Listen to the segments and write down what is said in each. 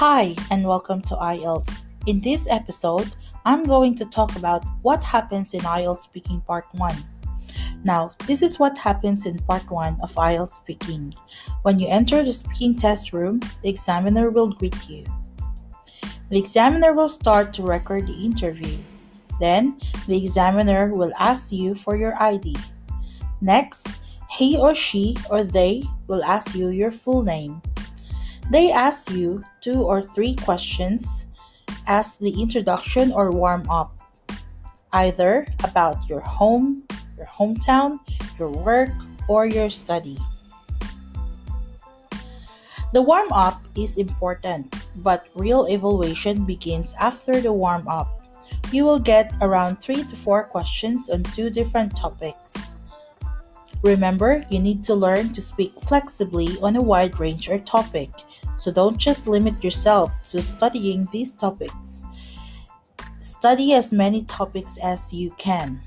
Hi, and welcome to IELTS. In this episode, I'm going to talk about what happens in IELTS speaking part 1. Now, this is what happens in part 1 of IELTS speaking. When you enter the speaking test room, the examiner will greet you. The examiner will start to record the interview. Then, the examiner will ask you for your ID. Next, he or she or they will ask you your full name. They ask you two or three questions as the introduction or warm up, either about your home, your hometown, your work, or your study. The warm up is important, but real evaluation begins after the warm up. You will get around 3 to 4 questions on two different topics. Remember, you need to learn to speak flexibly on a wide range or topic, so don't just limit yourself to studying these topics. Study as many topics as you can.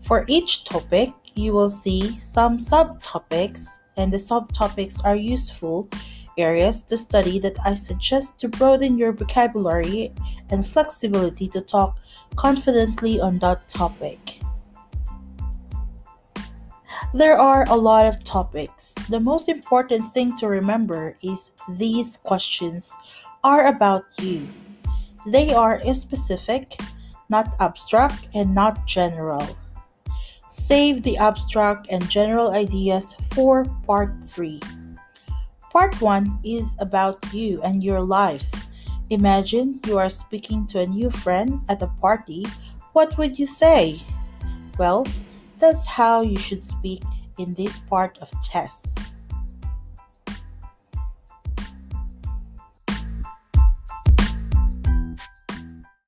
For each topic, you will see some subtopics, and the subtopics are useful areas to study that I suggest to broaden your vocabulary and flexibility to talk confidently on that topic. There are a lot of topics. The most important thing to remember is these questions are about you. They are specific, not abstract, and not general. Save the abstract and general ideas for part 3. Part 1 is about you and your life. Imagine you are speaking to a new friend at a party. What would you say? Well, that's how you should speak in this part of test.